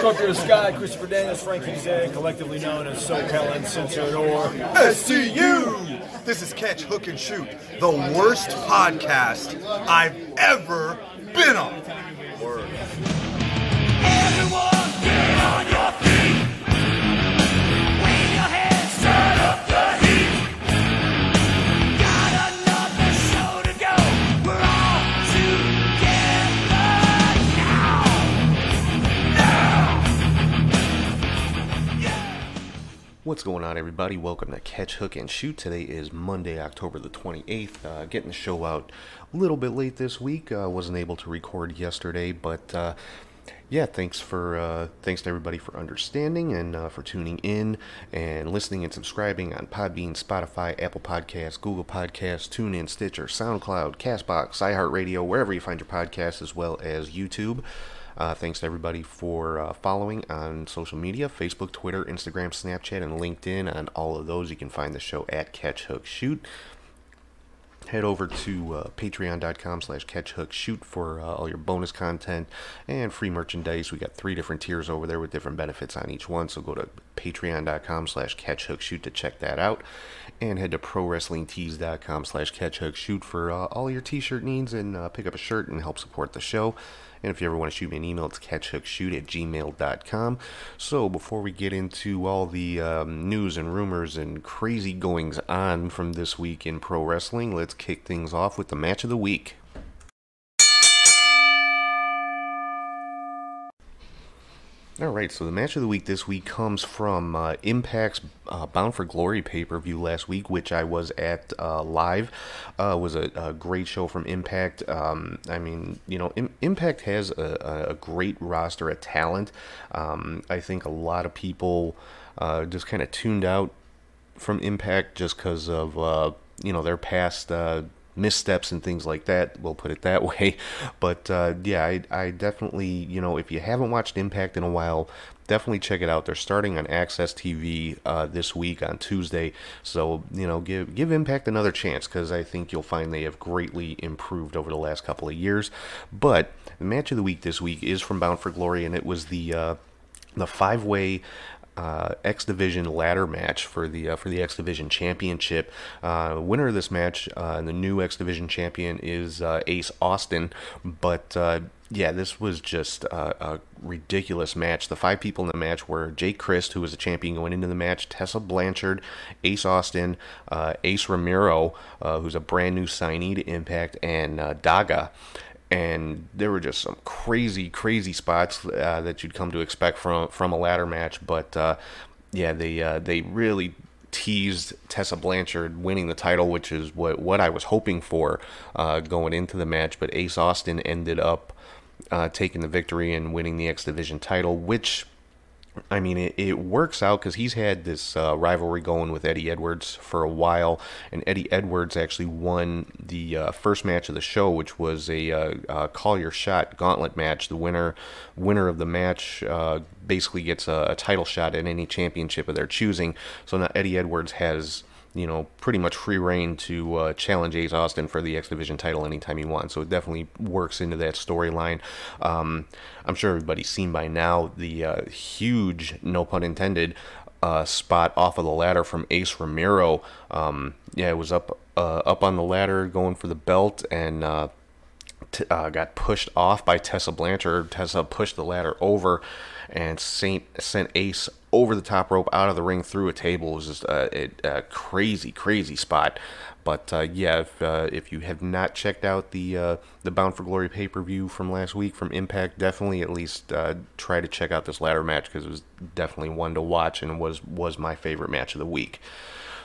To the sky, Christopher Daniels, Frankie Zay, collectively known as SoCal Uncensored or SCU! This is Catch, Hook, and Shoot, the worst podcast I've ever been on. What's going on, everybody? Welcome to Catch, Hook, and Shoot. Today is Monday, October the 28th. Uh, getting the show out a little bit late this week. Uh, wasn't able to record yesterday, but uh, yeah, thanks for uh, thanks to everybody for understanding and uh, for tuning in and listening and subscribing on Podbean, Spotify, Apple Podcasts, Google Podcasts, TuneIn, Stitcher, SoundCloud, Castbox, iHeartRadio, wherever you find your podcasts, as well as YouTube. Uh, thanks to everybody for uh, following on social media Facebook, Twitter, Instagram, Snapchat, and LinkedIn. On all of those, you can find the show at Catch Hook Shoot. Head over to uh, patreon.com slash catchhookshoot for uh, all your bonus content and free merchandise. We got three different tiers over there with different benefits on each one. So go to patreon.com slash catchhookshoot to check that out. And head to prowrestlingtees.com slash catchhookshoot for uh, all your t-shirt needs and uh, pick up a shirt and help support the show. And if you ever want to shoot me an email, it's catchhookshoot at gmail.com. So before we get into all the um, news and rumors and crazy goings on from this week in pro wrestling, let's kick things off with the match of the week. All right, so the match of the week this week comes from uh, Impact's uh, Bound for Glory pay per view last week, which I was at uh, live. Uh, was a, a great show from Impact. Um, I mean, you know, Im- Impact has a, a great roster of talent. Um, I think a lot of people uh, just kind of tuned out from Impact just because of uh, you know their past uh, missteps and things like that. We'll put it that way. But uh, yeah, I, I definitely you know if you haven't watched Impact in a while, definitely check it out. They're starting on Access TV uh, this week on Tuesday, so you know give give Impact another chance because I think you'll find they have greatly improved over the last couple of years. But the match of the week this week is from Bound for Glory, and it was the uh, the five way uh, X Division ladder match for the uh, for the X Division Championship. Uh, winner of this match uh, and the new X Division champion is uh, Ace Austin. But uh, yeah, this was just a, a ridiculous match. The five people in the match were Jake Crist, who was the champion going into the match, Tessa Blanchard, Ace Austin, Ace Romero, who's a brand new signee to Impact, and Daga and there were just some crazy, crazy spots uh, that you'd come to expect from from a ladder match. But uh, yeah, they uh, they really teased Tessa Blanchard winning the title, which is what what I was hoping for uh, going into the match. But Ace Austin ended up uh, taking the victory and winning the X Division title, which I mean, it, it works out because he's had this uh, rivalry going with Eddie Edwards for a while, and Eddie Edwards actually won the uh, first match of the show, which was a uh, call your shot gauntlet match. The winner winner of the match uh, basically gets a, a title shot at any championship of their choosing. So now Eddie Edwards has you know, pretty much free reign to uh, challenge Ace Austin for the X Division title anytime he wants. So it definitely works into that storyline. Um, I'm sure everybody's seen by now the uh, huge, no pun intended, uh, spot off of the ladder from Ace Romero. Um, yeah, it was up uh, up on the ladder going for the belt and. Uh, t- uh, got pushed off by Tessa Blanchard. Tessa pushed the ladder over, and Saint sent Ace over the top rope out of the ring through a table. It was just a, a, a crazy, crazy spot. But uh, yeah, if, uh, if you have not checked out the uh, the Bound for Glory pay per view from last week from Impact, definitely at least uh, try to check out this ladder match because it was definitely one to watch and was was my favorite match of the week.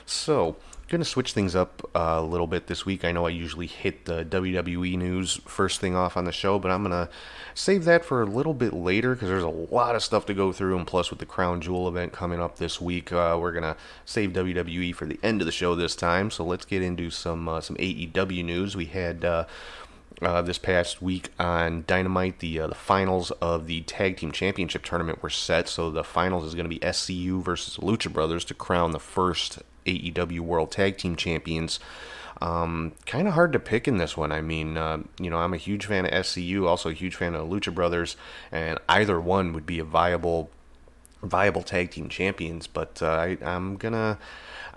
So going to switch things up uh, a little bit this week. I know I usually hit the WWE news first thing off on the show, but I'm going to save that for a little bit later because there's a lot of stuff to go through. And plus, with the Crown Jewel event coming up this week, uh, we're to save WWE for the end of the show this time. So let's get into some uh, some AEW news. We had. Uh, uh, this past week on Dynamite. The uh, the finals of the Tag Team Championship tournament were set, so the finals is going to be SCU versus Lucha Brothers to crown the first AEW World Tag Team Champions. Um, kind of hard to pick in this one. I mean, uh, you know, I'm a huge fan of SCU, also a huge fan of the Lucha Brothers, and either one would be a viable, viable tag team champions. But uh, I, I'm gonna,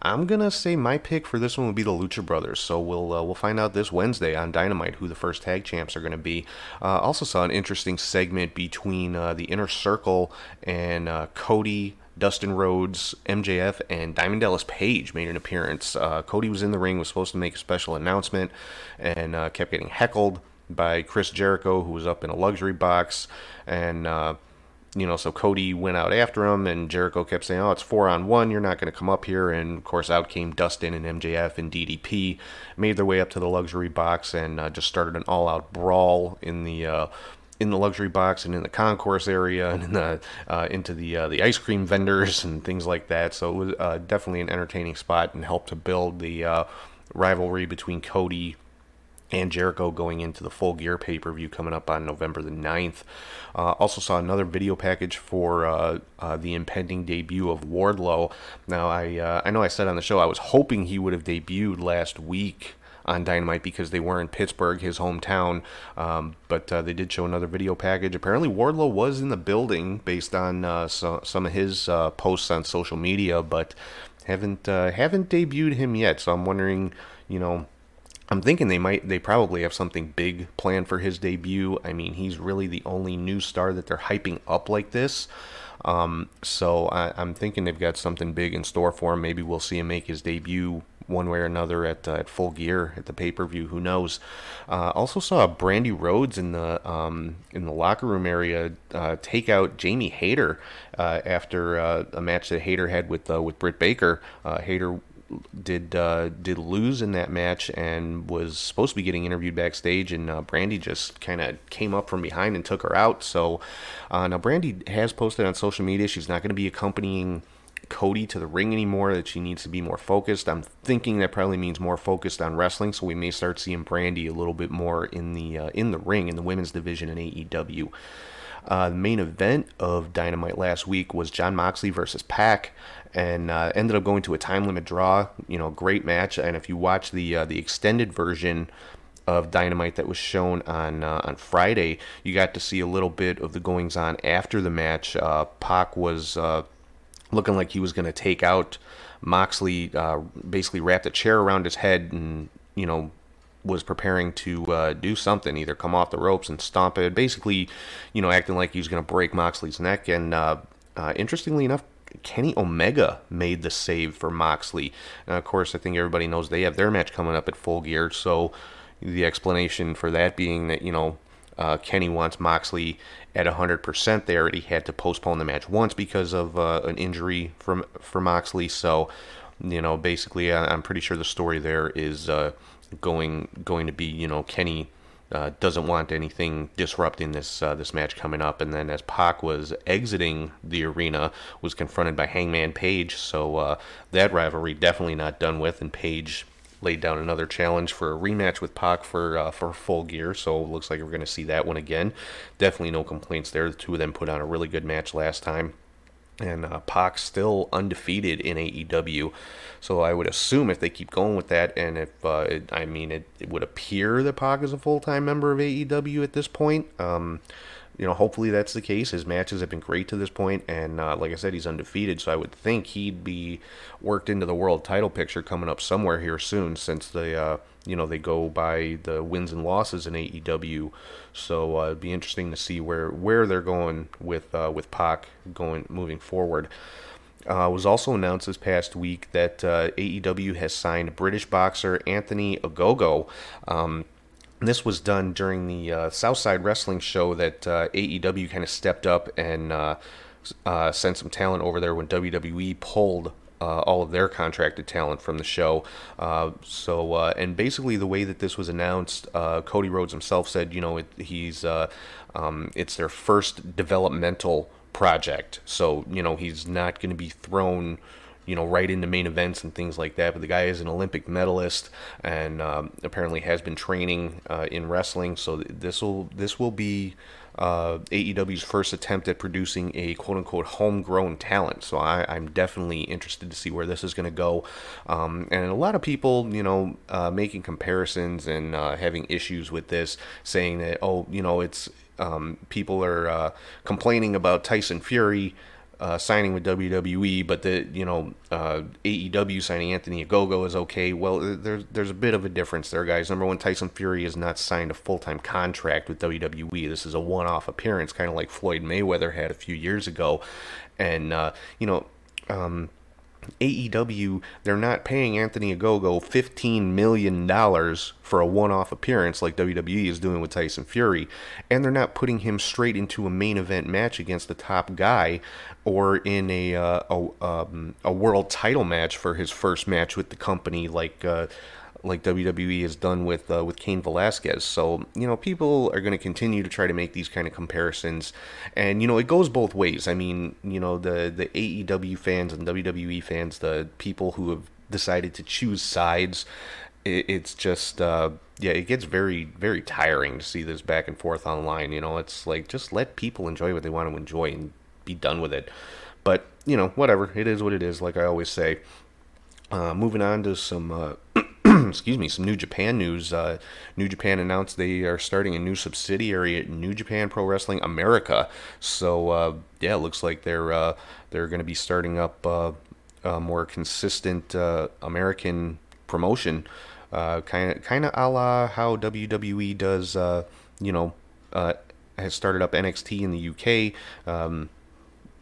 I'm gonna say my pick for this one would be the Lucha Brothers. So we'll uh, we'll find out this Wednesday on Dynamite who the first tag champs are gonna be. Uh, also saw an interesting segment between uh, the Inner Circle and uh, Cody. Dustin Rhodes, MJF, and Diamond Dallas Page made an appearance. Uh, Cody was in the ring, was supposed to make a special announcement, and uh, kept getting heckled by Chris Jericho, who was up in a luxury box. And, uh, you know, so Cody went out after him, and Jericho kept saying, Oh, it's four on one, you're not going to come up here. And, of course, out came Dustin and MJF and DDP, made their way up to the luxury box, and uh, just started an all out brawl in the. Uh, in the luxury box and in the concourse area and in the uh, into the uh, the ice cream vendors and things like that. So it was uh, definitely an entertaining spot and helped to build the uh, rivalry between Cody and Jericho going into the full gear pay per view coming up on November the 9th. Uh, also saw another video package for uh, uh, the impending debut of Wardlow. Now I uh, I know I said on the show I was hoping he would have debuted last week on Dynamite because they were in Pittsburgh, his hometown. Um, but uh, they did show another video package. Apparently, Wardlow was in the building based on uh, so, some of his uh, posts on social media, but haven't uh, haven't debuted him yet. So I'm wondering, you know. I'm thinking they might, they probably have something big planned for his debut. I mean, he's really the only new star that they're hyping up like this. Um, so I, am thinking they've got something big in store for him. Maybe we'll see him make his debut one way or another at uh, at Full Gear at the pay per view. Who knows? Uh, also saw Brandi Rhodes in the um, in the locker room area uh, take out Jamie Hayter uh, after uh, a match that Hayter had with uh, with Britt Baker. Hayter did uh, did lose in that match and was supposed to be getting interviewed backstage, and uh, Brandi just kind of came up from behind and took her out. So uh, now Brandi has posted on social media she's not going to be accompanying Cody to the ring anymore. That she needs to be more focused. I'm thinking that probably means more focused on wrestling. So we may start seeing Brandi a little bit more in the uh, in the ring in the women's division in AEW. Uh, the main event of Dynamite last week was Jon Moxley versus Pac, and uh, ended up going to a time limit draw. You know, great match. And if you watch the uh, the extended version of Dynamite that was shown on uh, on Friday, you got to see a little bit of the goings on after the match. Uh, Pac was uh, looking like he was going to take out Moxley, uh, basically wrapped a chair around his head and you know was preparing to uh, do something, either come off the ropes and stomp it. Basically, you know, acting like he was going to break Moxley's neck. And uh, uh, interestingly enough, Kenny Omega made the save for Moxley. And of course, I think everybody knows they have their match coming up at Full Gear. So the explanation for that being that you know uh, Kenny wants Moxley at 100%. They already had to postpone the match once because of uh, an injury from for Moxley. So, you know, basically, I'm pretty sure the story there is uh, going going to be you know Kenny uh, doesn't want anything disrupting this uh, this match coming up. And then as Pac was exiting the arena, was confronted by Hangman Page. So uh, that rivalry definitely not done with. And Page laid down another challenge for a rematch with Pac for uh, for full gear. So looks like we're going to see that one again. Definitely no complaints there. The two of them put on a really good match last time and uh, Pac still undefeated in AEW. So I would assume if they keep going with that, and if uh, it, I mean it, it, would appear that Pac is a full time member of AEW at this point. Um, you know, hopefully that's the case. His matches have been great to this point, and uh, like I said, he's undefeated. So I would think he'd be worked into the world title picture coming up somewhere here soon, since the uh, you know they go by the wins and losses in AEW. So uh, it'd be interesting to see where where they're going with uh, with Pac going moving forward. Uh, was also announced this past week that uh, AEW has signed British boxer Anthony Ogogo. Um, this was done during the uh, Southside Wrestling show that uh, AEW kind of stepped up and uh, uh, sent some talent over there when WWE pulled uh, all of their contracted talent from the show. Uh, so, and basically, the way that this was announced, Cody Rhodes himself said, you know, it, he's um, it's their first developmental project. So, you know, he's not going to be thrown you know, right into main events and things like that. But the guy is an Olympic medalist and um, apparently has been training uh, in wrestling. So this will this will be uh, AEW's first attempt at producing a quote unquote homegrown talent. So I, I'm definitely interested to see where this is going to go. Um, and a lot of people, you know, uh, making comparisons and uh, having issues with this, saying that, oh, you know, it's um, people are uh, complaining about Tyson Fury uh, signing with WWE, but the you know uh, AEW signing Anthony Ogogo is okay. Well, there's there's a bit of a difference there, guys. Number one, Tyson Fury has not signed a full time contract with WWE. This is a one off appearance, kind of like Floyd Mayweather had a few years ago, and uh, you know. Um, AEW, they're not paying Anthony Ogogo $15 million for a one off appearance like WWE is doing with Tyson Fury, and they're not putting him straight into a main event match against the top guy or in a, uh, a, um, a world title match for his first match with the company like. Uh, like WWE has done with uh, with Cain Velasquez. So you know, people are going to continue to try to make these kind of comparisons, and you know, it goes both ways. I mean, you know, the the AEW fans and WWE fans, the people who have decided to choose sides, it, it's just. Uh, yeah, it gets very, very tiring to see this back and forth online. You know, it's like just let people enjoy what they want to enjoy and be done with it. But you know, whatever. It is what it is. Like I always say. Uh, moving on to some uh, excuse me, some New Japan news. Uh, New Japan announced they are starting a new subsidiary at New Japan Pro Wrestling America. So uh, yeah, it looks like they're uh, they're going to be starting up uh, a more consistent uh, American promotion, kind of kind of a la how WWE does. uh, you know, has started up NXT in the UK. Um,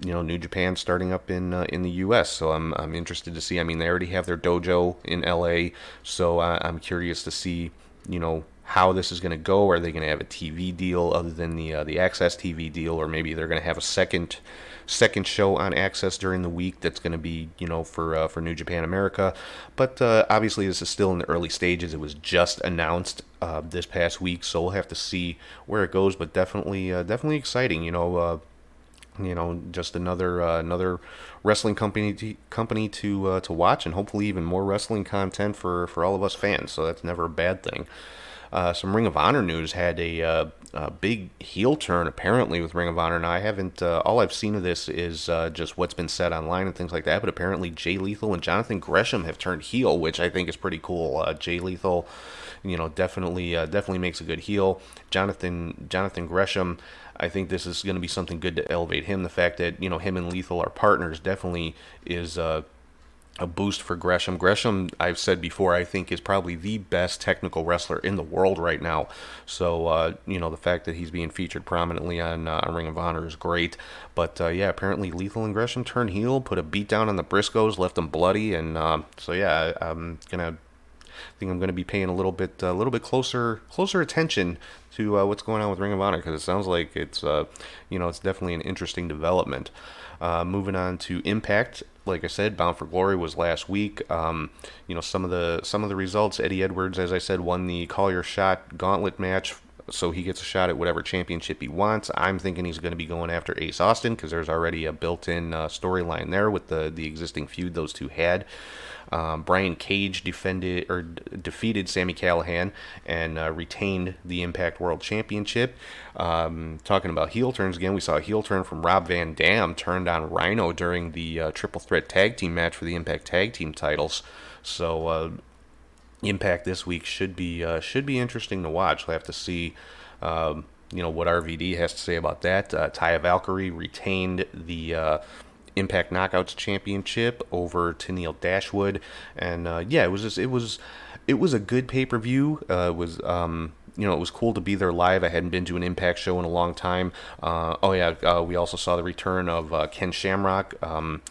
you know New Japan starting up in uh, in the U.S. So I'm I'm interested to see. I mean, they already have their dojo in L.A. So I, I'm curious to see you know how this is going to go. Are they going to have a TV deal other than the uh, the Access TV deal, or maybe they're going to have a second second show on Access during the week that's going to be you know for uh, for New Japan America. But uh, obviously, this is still in the early stages. It was just announced uh, this past week, so we'll have to see where it goes. But definitely uh, definitely exciting. You know uh, you know, just another uh, another wrestling company to, company to uh, to watch, and hopefully even more wrestling content for for all of us fans. So that's never a bad thing. Uh, some Ring of Honor news had a, uh, a big heel turn apparently with Ring of Honor. Now I haven't uh, all I've seen of this is uh, just what's been said online and things like that. But apparently Jay Lethal and Jonathan Gresham have turned heel, which I think is pretty cool. Jay Lethal, you know, definitely definitely makes a good heel. Jonathan Jonathan Gresham. I think this is going to be something good to elevate him. The fact that you know him and Lethal are partners definitely is uh, a boost for Gresham. Gresham, I've said before, I think is probably the best technical wrestler in the world right now. So uh, you know the fact that he's being featured prominently on uh, Ring of Honor is great. But uh, yeah, apparently Lethal and Gresham turned heel, put a beat down on the Briscoes, left them bloody, and um, so yeah, I'm gonna I think I'm going to be paying a little bit a little bit closer closer attention to uh, what's going on with Ring of Honor because it sounds like it's uh, you know it's definitely an interesting development. Uh, moving on to Impact, like I said, Bound for Glory was last week. Um, you know some of the some of the results. Eddie Edwards, as I said, won the Call Your Shot Gauntlet match. So he gets a shot at whatever championship he wants. I'm thinking he's going to be going after Ace Austin because there's already a built-in uh, storyline there with the the existing feud those two had. Um, Brian Cage defended or d- defeated Sami Callihan and uh, retained the Impact World Championship. Um, talking about heel turns again, we saw a heel turn from Rob Van Dam turned on Rhino during the uh, Triple Threat Tag Team match for the Impact Tag Team titles. So uh, Impact this week should be uh, should be interesting to watch. We'll have to see. Um, you know what RVD has to say about that. Uh, Valkyrie retained the uh, Impact Knockouts Championship over Tenille Dashwood, and uh, yeah, it was just it was it was a good pay per view. Uh, it was um, you know it was cool to be there live. I hadn't been to an Impact show in a long time. Uh, oh yeah, uh, we also saw the return of uh, Ken Shamrock. Um,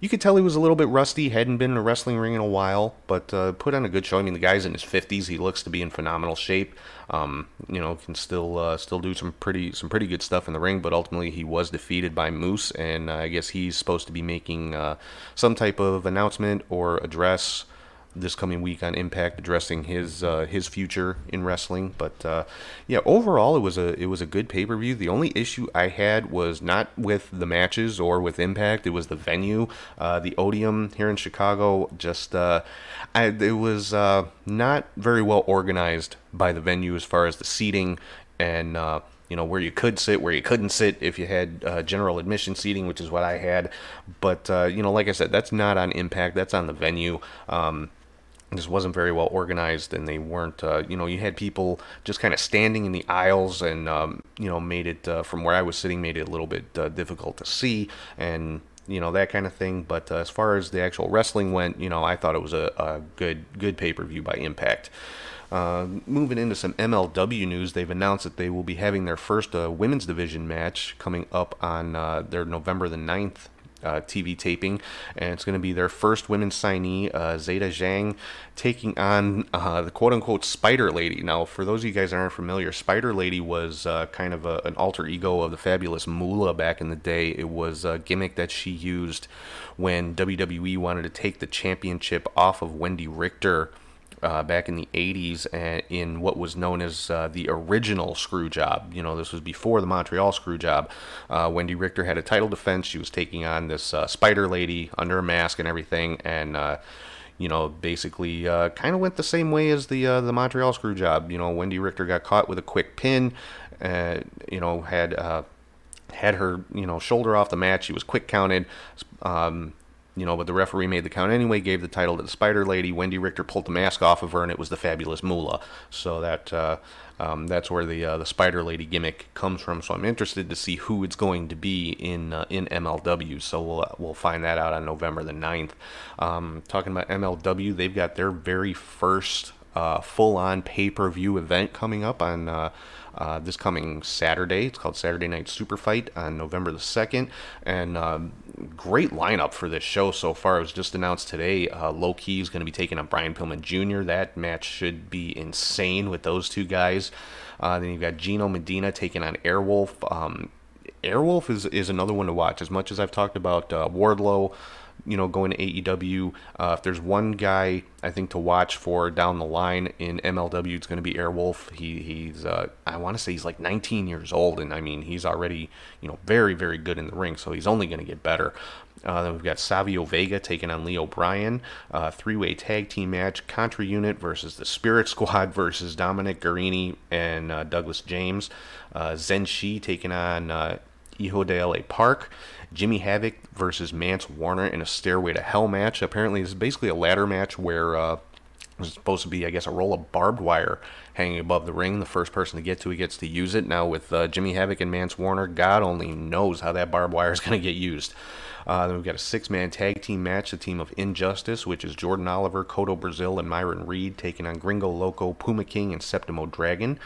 you could tell he was a little bit rusty, hadn't been in a wrestling ring in a while, but uh, put on a good show. I mean, the guy's in his 50s. He looks to be in phenomenal shape. Um, you know, can still uh, still do some pretty some pretty good stuff in the ring. But ultimately, he was defeated by Moose, and uh, I guess he's supposed to be making uh, some type of announcement or address this coming week on Impact, addressing his uh, his future in wrestling. But uh, yeah, overall, it was a it was a good pay per view. The only issue I had was not with the matches or with Impact. It was the venue, uh, the Odeum here in Chicago. Just uh, I, it was uh, not very well organized by the venue as far as the seating and uh, you know where you could sit, where you couldn't sit if you had uh, general admission seating, which is what I had. But uh, you know, like I said, that's not on Impact. That's on the venue. Um, this wasn't very well organized, and they weren't. Uh, you know, you had people just kind of standing in the aisles, and um, you know, made it uh, from where I was sitting, made it a little bit uh, difficult to see, and you know that kind of thing. But uh, as far as the actual wrestling went, you know, I thought it was a, a good good pay per view by Impact. Uh, moving into some MLW news, they've announced that they will be having their first uh, women's division match coming up on their November the 9th uh, TV taping, and it's going to be their first women signee, uh, Zeda Zhang, taking on uh, the quote unquote Spider Lady. Now, for those of you guys aren't familiar, Spider Lady was uh, kind of a, an alter ego of the fabulous Moolah back in the day. It was a gimmick that she used when WWE wanted to take the championship off of Wendi Richter uh, back in the 80s and in what was known as uh, the original screw job. You know, this was before the Montreal screw job. Uh, Wendi Richter had a title defense. She was taking on this uh, spider lady under a mask and everything. And, uh, you know, basically uh, kind of went the same way as the the Montreal screw job. You know, Wendi Richter got caught with a quick pin, you know, had had her, you know, shoulder off the mat. She was quick counted. Um, you know, but the referee made the count anyway, gave the title to the Spider Lady. Wendi Richter pulled the mask off of her, and it was the fabulous Moolah. So that uh, um, that's where the uh, the Spider Lady gimmick comes from. So I'm interested to see who it's going to be in uh, in MLW. So we'll uh, we'll find that out on November the 9th. Um, talking about MLW, they've got their very first uh, full on pay per view event coming up on uh, this coming Saturday. It's called Saturday Night Super Fight on November the 2nd. And um, great lineup for this show so far. It was just announced today. Uh, Low Ki is going to be taking on Brian Pillman Jr. That match should be insane with those two guys. Uh, then you've got Gino Medina taking on Airwolf. Um, Airwolf is, is another one to watch. As much as I've talked about uh, Wardlow, you know, going to AEW. Uh, if there's one guy I think to watch for down the line in MLW, it's going to be Airwolf. He he's uh, I want to say he's like 19 years old, and I mean he's already you know very very good in the ring, so he's only going to get better. Uh, then we've got Savio Vega taking on Leo Bryan, uh, three-way tag team match: Contra Unit versus the Spirit Squad versus Dominic Garrini and uh, Douglas James. Uh, Zen Shi taking on uh, Hijo de LA Park. Jimmy Havoc versus Mance Warner in a Stairway to Hell match. Apparently, is basically a ladder match where uh, it's supposed to be, I guess, a roll of barbed wire hanging above the ring. The first person to get to it gets to use it. Now, with uh, Jimmy Havoc and Mance Warner, God only knows how that barbed wire is going to get used. Uh, then we've got a six man tag team match, the team of Injustice, which is Jordan Oliver, Kotto Brazil, and Myron Reed taking on Gringo Loco, Puma King, and Septimo Dragon.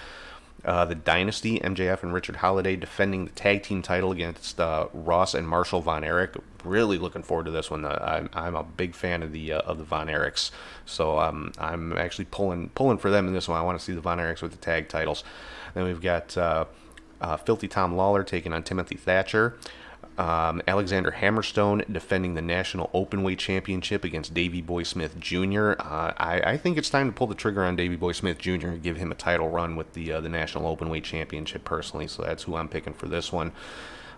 Uh, the Dynasty, MJF and Richard Holliday defending the tag team title against uh, Ross and Marshall Von Erich. Really looking forward to this one. Uh, I'm, I'm a big fan of the uh, of the Von Erichs, so um, I'm actually pulling pulling for them in this one. I want to see the Von Erichs with the tag titles. Then we've got uh, uh, Filthy Tom Lawlor taking on Timothy Thatcher. Um, Alexander Hammerstone defending the National Openweight Championship against Davy Boy Smith Jr. Uh, I, I, think it's time to pull the trigger on Davy Boy Smith Jr. and give him a title run with the uh, the National Openweight Championship personally. So that's who I'm picking for this one.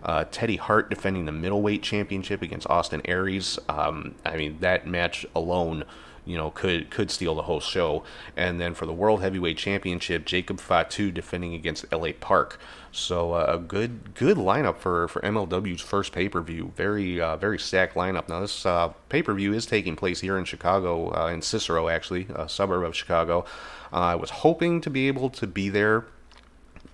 Uh, Teddy Hart defending the middleweight championship against Austin Aries. Um, I mean that match alone you know, could could steal the whole show. And then for the World Heavyweight Championship, Jacob Fatu defending against LA Park. So uh, a good good lineup for for MLW's first pay per view. Very uh, very stacked lineup. Now this uh, pay per view is taking place here in Chicago, uh, in Cicero, actually, a suburb of Chicago. I was hoping to be able to be there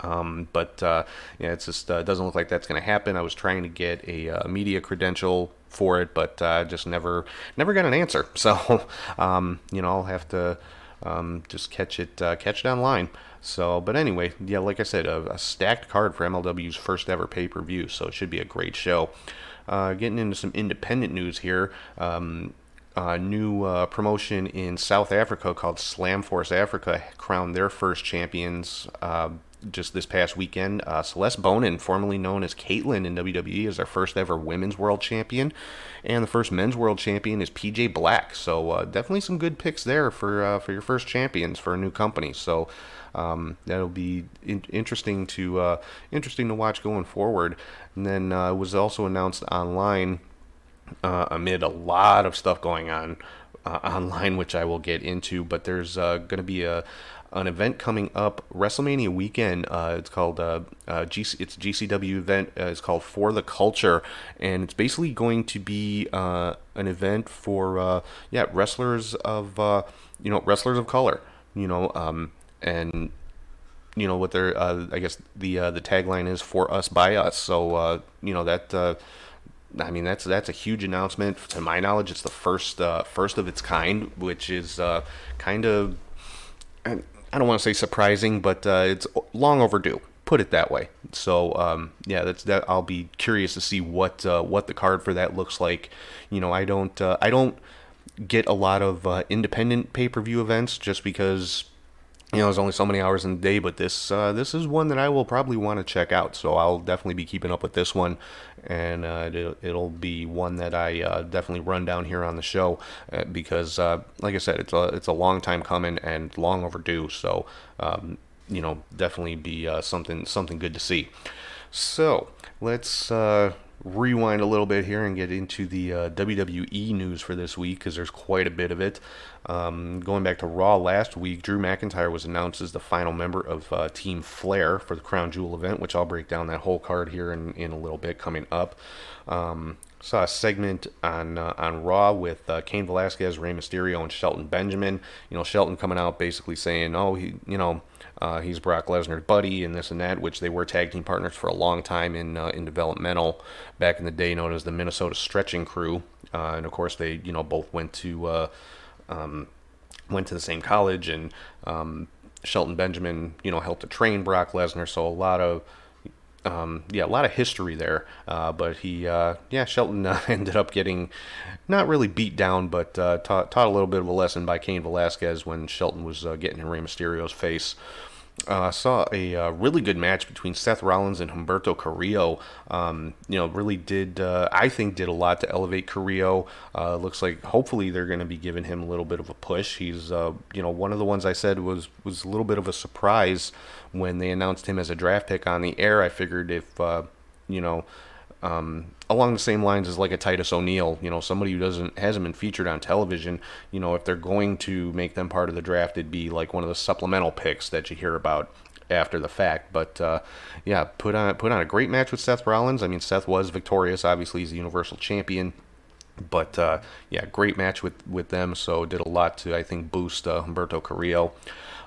um, but uh, yeah, it's just uh, doesn't look like that's going to happen. I was trying to get a media credential for it, but uh, just never never got an answer. So um, you know, I'll have to um, just catch it uh, catch it online. So, but anyway, yeah, like I said, a, a stacked card for MLW's first ever pay per view. So it should be a great show. Uh, getting into some independent news here. Um, a new uh, promotion in South Africa called Slam Force Africa crowned their first champions uh, just this past weekend. Uh, Celeste Bonin, formerly known as Kaitlyn in WWE, is our first ever women's world champion, and the first men's world champion is PJ Black. So uh, definitely some good picks there for uh, for your first champions for a new company. So. Um, that'll be in- interesting to uh, interesting to watch going forward. And then uh, it was also announced online uh, amid a lot of stuff going on uh, online, which I will get into. But there's uh, going to be a an event coming up WrestleMania weekend. Uh, it's called uh, uh, it's GCW event. Uh, it's called For the Culture, and it's basically going to be uh, an event for uh, yeah wrestlers of you know wrestlers of color. You know, um, and you know what their I guess the the tagline is for us by us. So you know that I mean that's that's a huge announcement. To my knowledge, it's the first first of its kind, which is kind of I I don't want to say surprising, but uh, it's long overdue. Put it that way. So um, yeah, that's that. I'll be curious to see what uh, what the card for that looks like. You know, I don't uh, I don't get a lot of uh, independent pay per view events just because you know, there's only so many hours in the day, but this uh, this is one that I will probably want to check out. So I'll definitely be keeping up with this one, and uh, it'll, it'll be one that I uh, definitely run down here on the show uh, because, uh, like I said, it's a it's a long time coming and long overdue. So um, you know, definitely be uh, something something good to see. So let's rewind a little bit here and get into the uh, WWE news for this week because there's quite a bit of it. Um, going back to Raw last week, Drew McIntyre was announced as the final member of uh, Team Flair for the Crown Jewel event, which I'll break down that whole card here in, in a little bit coming up. Um, saw a segment on uh, on Raw with uh, Cain Velasquez, Rey Mysterio, and Shelton Benjamin. You know, Shelton coming out basically saying, "Oh, he, you know, uh, he's Brock Lesnar's buddy and this and that," which they were tag team partners for a long time in uh, in developmental back in the day, known as the Minnesota Stretching Crew. Uh, and of course, they you know both went to uh, um, went to the same college, and um, Shelton Benjamin, you know, helped to train Brock Lesnar. So a lot of um, yeah, a lot of history there. Uh, but he, uh, yeah, Shelton ended up getting not really beat down, but taught, taught a little bit of a lesson by Cain Velasquez when Shelton was getting in Rey Mysterio's face. Uh, I saw a uh, really good match between Seth Rollins and Humberto Carrillo. Um, you know, really did uh, I think did a lot to elevate Carrillo. Uh, looks like hopefully they're going to be giving him a little bit of a push. He's uh, you know one of the ones I said was was a little bit of a surprise when they announced him as a draft pick on the air. I figured if uh, you know um, along the same lines as like a Titus O'Neil, you know, somebody who doesn't hasn't been featured on television. You know, if they're going to make them part of the draft, it'd be like one of the supplemental picks that you hear about after the fact. But uh, yeah, put on put on a great match with Seth Rollins. I mean, Seth was victorious. Obviously, he's the Universal Champion. But uh, yeah, great match with with them. So did a lot to I think boost uh, Humberto Carrillo.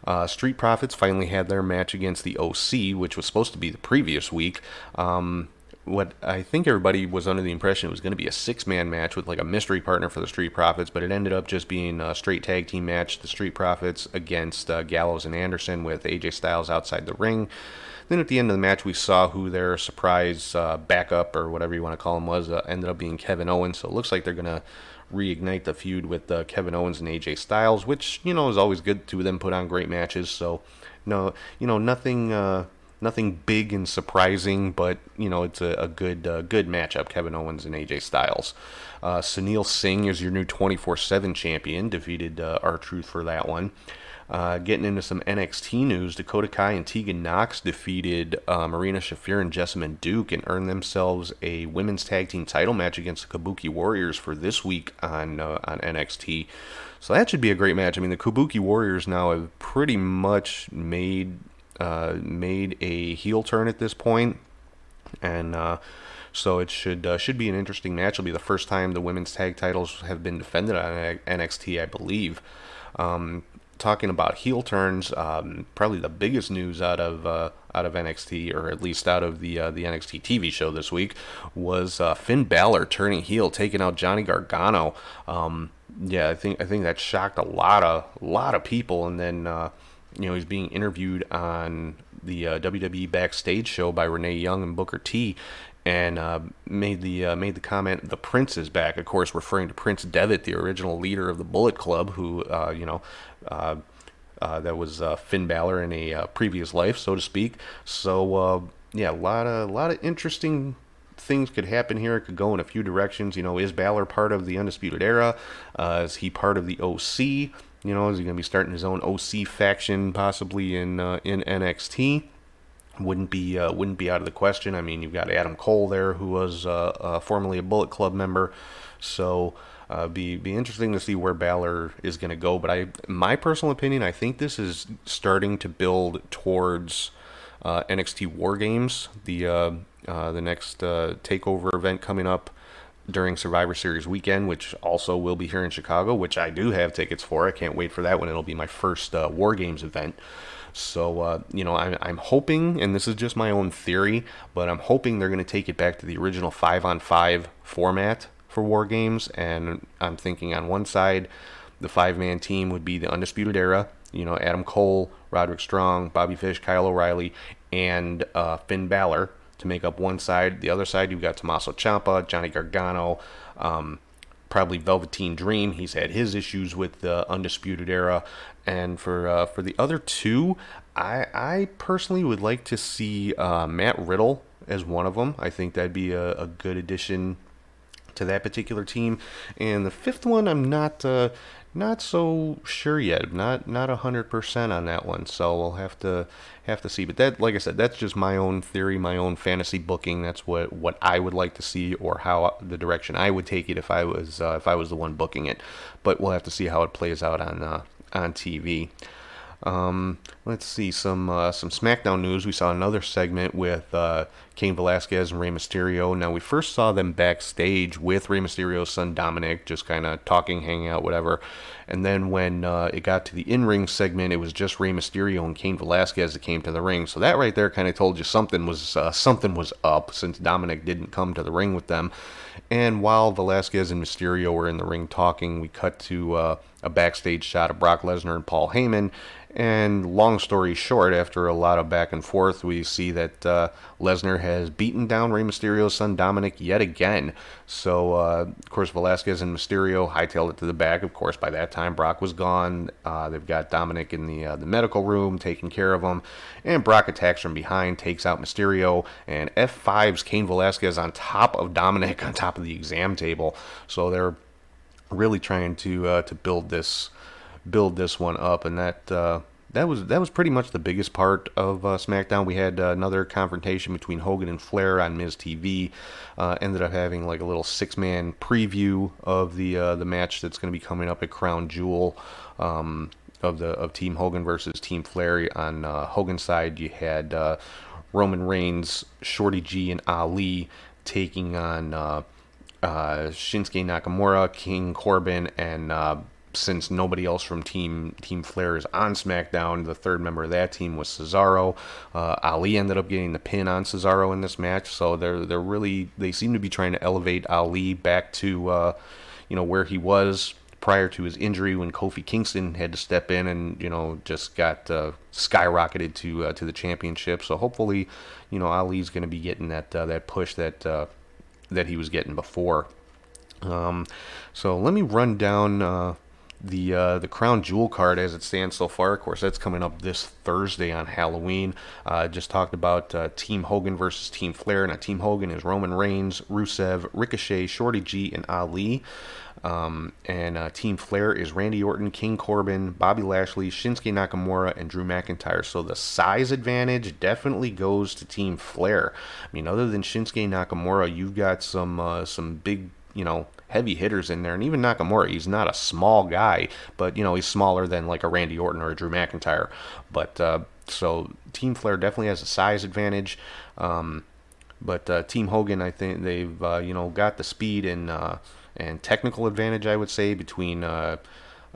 Uh, Street Profits finally had their match against the OC, which was supposed to be the previous week. Um, what I think everybody was under the impression it was going to be a six man match with like a mystery partner for the Street Profits, but it ended up just being a straight tag team match. The Street Profits against uh, Gallows and Anderson with AJ Styles outside the ring. Then at the end of the match, we saw who their surprise uh, backup or whatever you want to call him was. Uh, ended up being Kevin Owens. So it looks like they're going to reignite the feud with uh, Kevin Owens and AJ Styles, which you know is always good. Of them put on great matches. So no, you know nothing. Uh, nothing big and surprising, but you know it's a, a good uh, good matchup. Kevin Owens and AJ Styles. Uh, Sunil Singh is your new 24/7 champion. Defeated uh, R Truth for that one. Uh, getting into some NXT news, Dakota Kai and Tegan Knox defeated uh, Marina Shafir and Jessamine Duke and earned themselves a women's tag team title match against the Kabuki Warriors for this week on uh, on NXT. So that should be a great match. I mean, the Kabuki Warriors now have pretty much made uh, made a heel turn at this point, and uh, so it should uh, should be an interesting match. It'll be the first time the women's tag titles have been defended on NXT, I believe. Um, talking about heel turns, um, probably the biggest news out of uh, out of NXT, or at least out of the uh, the NXT TV show this week, was uh, Finn Balor turning heel, taking out Johnny Gargano. Um, yeah, I think I think that shocked a lot of lot of people, and then uh, you know he's being interviewed on the uh, WWE backstage show by Renee Young and Booker T, and uh, made the uh, made the comment, "The Prince is back." Of course, referring to Prince Devitt, the original leader of the Bullet Club, who uh, you know. Uh, uh, that was Finn Balor in a previous life, so to speak. So yeah, a lot of a lot of interesting things could happen here. It could go in a few directions. You know, is Balor part of the Undisputed Era? Uh, is he part of the OC? You know, is he going to be starting his own OC faction possibly in uh, in NXT? Wouldn't be uh, wouldn't be out of the question. I mean, you've got Adam Cole there, who was uh, uh, formerly a Bullet Club member. So Uh, be be interesting to see where Balor is going to go. But I, my personal opinion, I think this is starting to build towards uh, NXT War Games, the uh, the next takeover event coming up during Survivor Series weekend, which also will be here in Chicago, which I do have tickets for. I can't wait for that one. It'll be my first uh, War Games event. So, uh, you know, I'm, I'm hoping, and this is just my own theory, but I'm hoping they're going to take it back to the original five on five format for War Games. And I'm thinking on one side, the five man team would be the Undisputed Era, you know, Adam Cole, Roderick Strong, Bobby Fish, Kyle O'Reilly, and uh, Finn Balor to make up one side. The other side, you've got Tommaso Ciampa, Johnny Gargano, um, probably Velveteen Dream. He's had his issues with the Undisputed Era, and for uh, for the other two, I I personally would like to see uh, Matt Riddle as one of them. I think that'd be a, a good addition to that particular team. And the fifth one, I'm not uh, not so sure yet. Not not hundred percent on that one. So we'll have to have to see. But that, like I said, that's just my own theory, my own fantasy booking. That's what what I would like to see, or how the direction I would take it if I was uh, if I was the one booking it. But we'll have to see how it plays out on uh, on TV. Um, let's see some uh, some SmackDown news. We saw another segment with uh, Cain Velasquez and Rey Mysterio. Now we first saw them backstage with Rey Mysterio's son Dominic, just kind of talking, hanging out, whatever. And then when uh, it got to the in-ring segment, it was just Rey Mysterio and Cain Velasquez that came to the ring. So that right there kind of told you something was uh, something was up since Dominic didn't come to the ring with them. And while Velasquez and Mysterio were in the ring talking, we cut to uh, a backstage shot of Brock Lesnar and Paul Heyman. And long story short, after a lot of back and forth, we see that uh, Lesnar has beaten down Rey Mysterio's son Dominic yet again. So, uh, of course, Velasquez and Mysterio hightailed it to the back. Of course, by that time, Brock was gone. Uh, they've got Dominic in the uh, the medical room taking care of him, and Brock attacks from behind, takes out Mysterio, and F5's Cain Velasquez on top of Dominic on top of the exam table. So they're really trying to uh, to build this build this one up, and that uh, that was that was pretty much the biggest part of uh, SmackDown. We had uh, another confrontation between Hogan and Flair on Miz TV. Uh, ended up having like a little six man preview of the uh, the match that's going to be coming up at Crown Jewel. Um, of the of Team Hogan versus Team Flair on uh, Hogan's side, you had uh, Roman Reigns, Shorty G, and Ali taking on Shinsuke Nakamura, King Corbin, and since nobody else from Team Team Flair is on SmackDown, the third member of that team was Cesaro. Uh, Ali ended up getting the pin on Cesaro in this match, so they're they're really they seem to be trying to elevate Ali back to uh, you know where he was prior to his injury when Kofi Kingston had to step in and you know just got uh, skyrocketed to uh, to the championship. So hopefully, you know Ali's going to be getting that uh, that push that uh, that he was getting before. Um, so let me run down uh, the uh, the crown jewel card as it stands so far. Of course, that's coming up this Thursday on Halloween. Uh, just talked about uh, Team Hogan versus Team Flair. Now, Team Hogan is Roman Reigns, Rusev, Ricochet, Shorty G, and Ali. Um, and uh, Team Flair is Randy Orton, King Corbin, Bobby Lashley, Shinsuke Nakamura, and Drew McIntyre. So the size advantage definitely goes to Team Flair. I mean, other than Shinsuke Nakamura, you've got some uh, some big, you know, heavy hitters in there, and even Nakamura, he's not a small guy, but you know he's smaller than like a Randy Orton or a Drew McIntyre. But uh, so Team Flair definitely has a size advantage. Um, but uh, Team Hogan, I think they've uh, you know got the speed and uh, and technical advantage, I would say, between uh,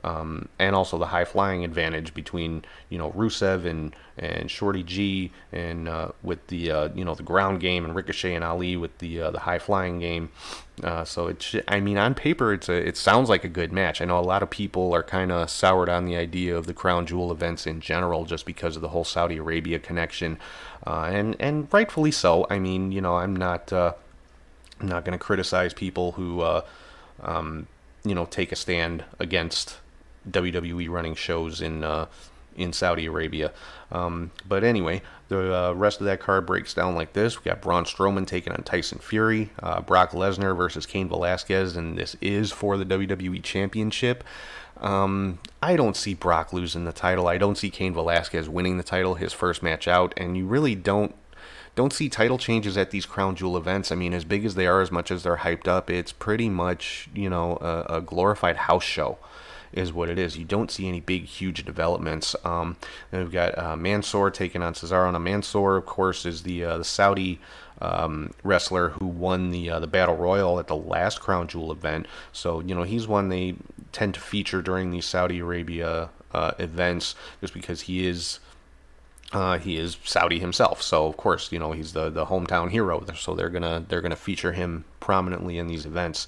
um, and also the high flying advantage between you know Rusev and and Shorty G and uh, with the uh, you know the ground game and Ricochet and Ali with the uh, the high flying game. Uh, so it's I mean on paper it's a it sounds like a good match. I know a lot of people are kind of soured on the idea of the crown jewel events in general just because of the whole Saudi Arabia connection, uh, and and rightfully so. I mean you know I'm not uh, I'm not going to criticize people who um, you know take a stand against WWE running shows in uh, in Saudi Arabia. Um, but anyway, the uh, rest of that card breaks down like this: we got Braun Strowman taking on Tyson Fury, uh, Brock Lesnar versus Cain Velasquez, and this is for the WWE Championship. Um, I don't see Brock losing the title. I don't see Cain Velasquez winning the title his first match out, and you really don't don't see title changes at these crown jewel events. I mean, as big as they are, as much as they're hyped up, it's pretty much you know a, a glorified house show is what it is. You don't see any big, huge developments. Um, then we've got uh, Mansoor taking on Cesaro. Now, Mansoor, of course, is the uh, the Saudi um, wrestler who won the uh, the Battle Royal at the last Crown Jewel event. So you know he's one they tend to feature during these Saudi Arabia uh, events just because he is. Uh, he is Saudi himself, so of course you know he's the, the hometown hero. So they're gonna they're gonna feature him prominently in these events.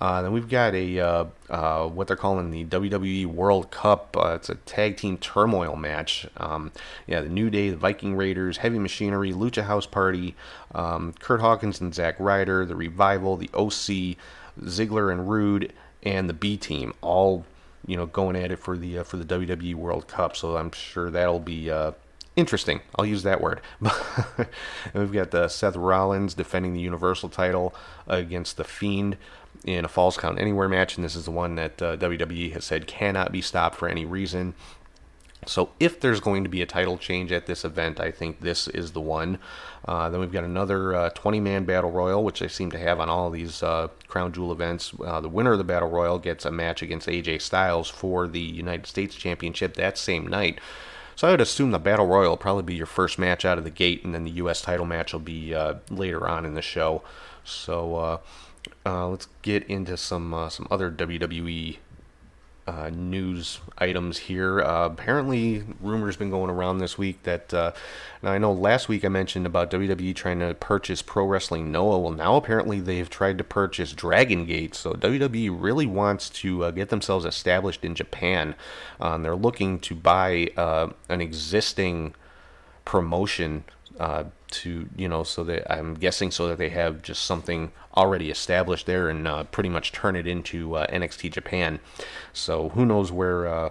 Uh, then we've got a uh, uh, what they're calling the WWE World Cup. Uh, it's a tag team turmoil match. Um, yeah, the New Day, the Viking Raiders, Heavy Machinery, Lucha House Party, um, Kurt Hawkins and Zack Ryder, the Revival, the OC, Ziggler and Roode, and the B Team, all you know going at it for the uh, for the WWE World Cup. So I'm sure that'll be uh, interesting. I'll use that word. we've got uh, Seth Rollins defending the Universal title against the Fiend in a Falls Count Anywhere match, and this is the one that uh, WWE has said cannot be stopped for any reason. So if there's going to be a title change at this event, I think this is the one. Uh, then we've got another uh, 20-man battle royal, which they seem to have on all these uh, Crown Jewel events. Uh, the winner of the battle royal gets a match against AJ Styles for the United States Championship that same night. So I would assume the battle royal will probably be your first match out of the gate, and then the U.S. title match will be uh, later on in the show. So uh, uh, let's get into some uh, some other WWE uh, news items here. Uh, apparently, rumors been going around this week that uh, now I know last week I mentioned about WWE trying to purchase Pro Wrestling Noah. Well, now apparently they've tried to purchase Dragon Gate. So WWE really wants to uh, get themselves established in Japan. Um, they're looking to buy uh, an existing promotion to you know so that I'm guessing so that they have just something already established there and uh, pretty much turn it into uh, NXT Japan. So who knows where uh,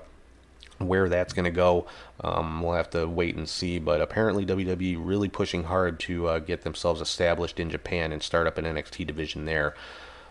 where that's going to go? Um, we'll have to wait and see. But apparently WWE really pushing hard to uh, get themselves established in Japan and start up an NXT division there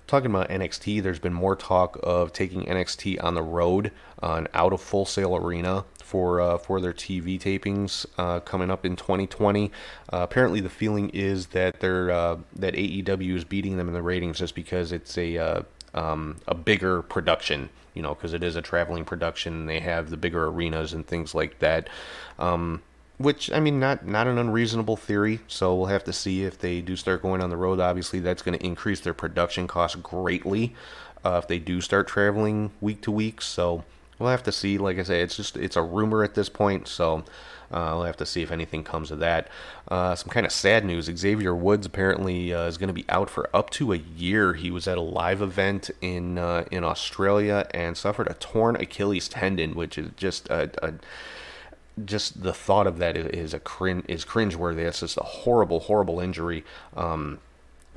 talking about NXT, there's been more talk of taking NXT on the road, uh, an out of Full Sail Arena for uh, for their TV tapings uh, coming up in 2020. Uh, apparently, the feeling is that they're uh, that AEW is beating them in the ratings just because it's a uh, um, a bigger production, you know, because it is a traveling production. They have the bigger arenas and things like that. Um, which I mean, not not an unreasonable theory. So we'll have to see if they do start going on the road. Obviously, that's going to increase their production costs greatly uh, if they do start traveling week to week. So we'll have to see. Like I say, it's just it's a rumor at this point. So uh, we'll have to see if anything comes of that. Uh, some kind of sad news: Xavier Woods apparently uh, is going to be out for up to a year. He was at a live event in uh, in Australia and suffered a torn Achilles tendon, which is just a, a just the thought of that is a cringe is cringeworthy. It's just a horrible, horrible injury. Um,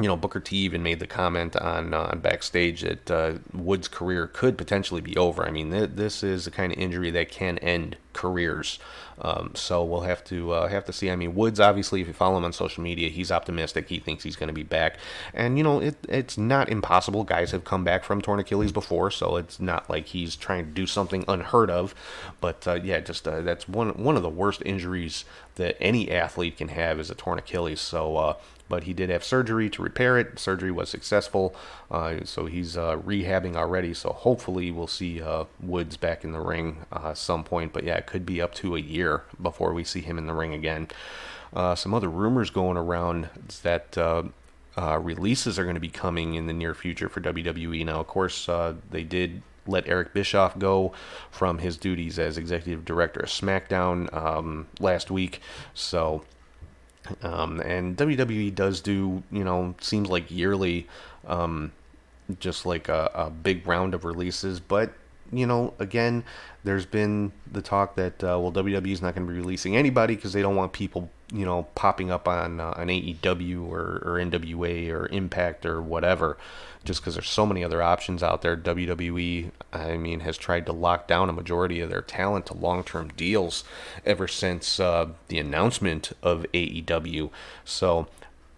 you know, Booker T even made the comment on uh, backstage that uh, Woods' career could potentially be over. I mean, th- this is the kind of injury that can end careers. Um, so we'll have to uh, have to see. I mean, Woods obviously, if you follow him on social media, he's optimistic. He thinks he's going to be back, and you know, it, it's not impossible. Guys have come back from torn Achilles before, so it's not like he's trying to do something unheard of. But uh, yeah, just uh, that's one one of the worst injuries that any athlete can have is a torn Achilles. So uh, but he did have surgery to repair it. Surgery was successful, uh, so he's uh, rehabbing already. So hopefully we'll see uh, Woods back in the ring uh, some point. But yeah, it could be up to a year before we see him in the ring again. Uh, some other rumors going around that. Uh, releases are going to be coming in the near future for WWE. Now, of course, they did let Eric Bischoff go from his duties as executive director of SmackDown um, last week. So um, and WWE does do, you know, seems like yearly, um, just like a, a, big round of releases. But, you know, again, there's been the talk that, uh, well, WWE is not going to be releasing anybody because they don't want people, you know, popping up on uh, an AEW or, or NWA or Impact or whatever just because there's so many other options out there. WWE, I mean, has tried to lock down a majority of their talent to long term deals ever since uh, the announcement of AEW. So,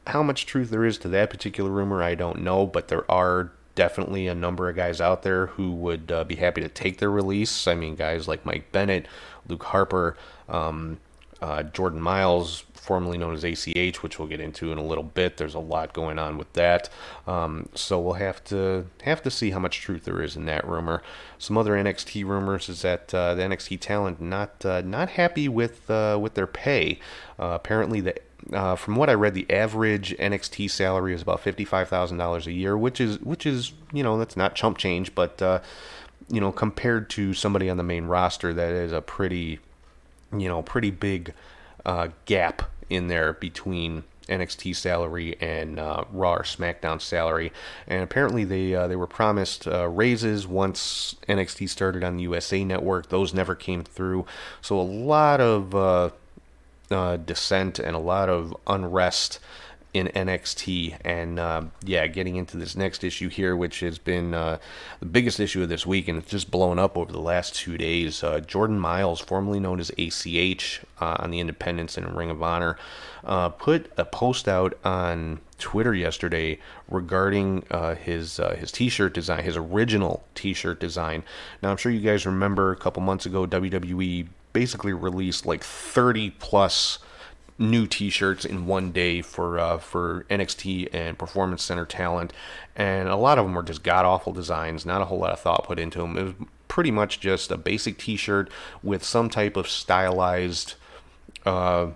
how much truth there is to that particular rumor, I don't know, but there are definitely a number of guys out there who would uh, be happy to take their release. I mean, guys like Mike Bennett, Luke Harper, um, uh, Jordan Miles, formerly known as ACH, which we'll get into in a little bit. There's a lot going on with that, um, so we'll have to have to see how much truth there is in that rumor. Some other NXT rumors is that uh, the NXT talent not uh, not happy with uh, with their pay. Uh, apparently, the uh, from what I read, the average NXT salary is about fifty-five thousand dollars a year, which is which is you know that's not chump change, but uh, you know compared to somebody on the main roster, that is a pretty you know pretty big uh, gap in there between NXT salary and uh, Raw or SmackDown salary, and apparently they uh, they were promised uh, raises once NXT started on the USA Network. Those never came through, so a lot of uh, dissent and a lot of unrest in NXT. And uh, yeah, getting into this next issue here, which has been uh, the biggest issue of this week, and it's just blown up over the last two days. Uh, Jordan Miles, formerly known as ACH uh, on the independents and Ring of Honor, uh, put a post out on Twitter yesterday regarding uh, his uh, his T-shirt design, his original T-shirt design. Now, I'm sure you guys remember a couple months ago, WWE basically released like 30 plus new T-shirts in one day for uh, for NXT and Performance Center talent, and a lot of them were just god awful designs. Not a whole lot of thought put into them. It was pretty much just a basic T-shirt with some type of stylized uh,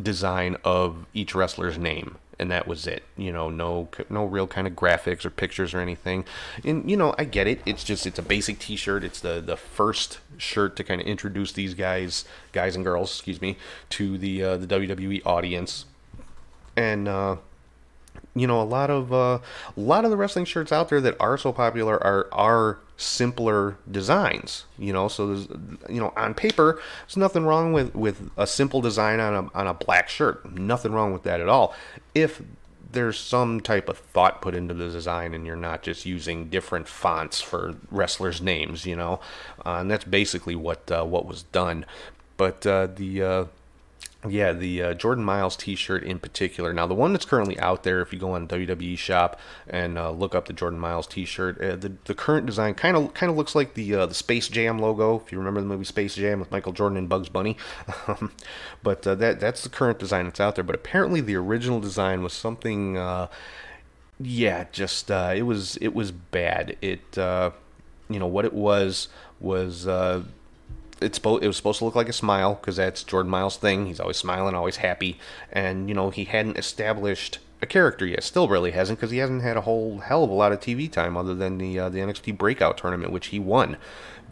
design of each wrestler's name and that was it you know no no real kind of graphics or pictures or anything. And you know i get it. It's just it's a basic t-shirt. It's the the first shirt to kind of introduce these guys guys and girls excuse me to the uh, the wwe audience. And uh you know a lot of uh, a lot of the wrestling shirts out there that are so popular are are simpler designs you know? So there's you know on paper there's nothing wrong with with a simple design on a on a black shirt. Nothing wrong with that at all. If there's some type of thought put into the design and you're not just using different fonts for wrestlers names you know? Uh, and that's basically what uh, what was done. But uh, the uh, yeah, the uh, Jordan Miles T-shirt in particular. Now, the one that's currently out there, if you go on WWE Shop and uh, look up the Jordan Miles T-shirt, uh, the the current design kind of kind of looks like the uh, the Space Jam logo. If you remember the movie Space Jam with Michael Jordan and Bugs Bunny, but uh, that that's the current design that's out there. But apparently, the original design was something. Uh, yeah, just it was it was bad. It you know what it was was it's it was supposed to look like a smile because that's Jordan Miles' thing. He's always smiling, always happy, and you know he hadn't established a character yet. Still, really hasn't because he hasn't had a whole hell of a lot of TV time other than the uh, the NXT Breakout tournament, which he won.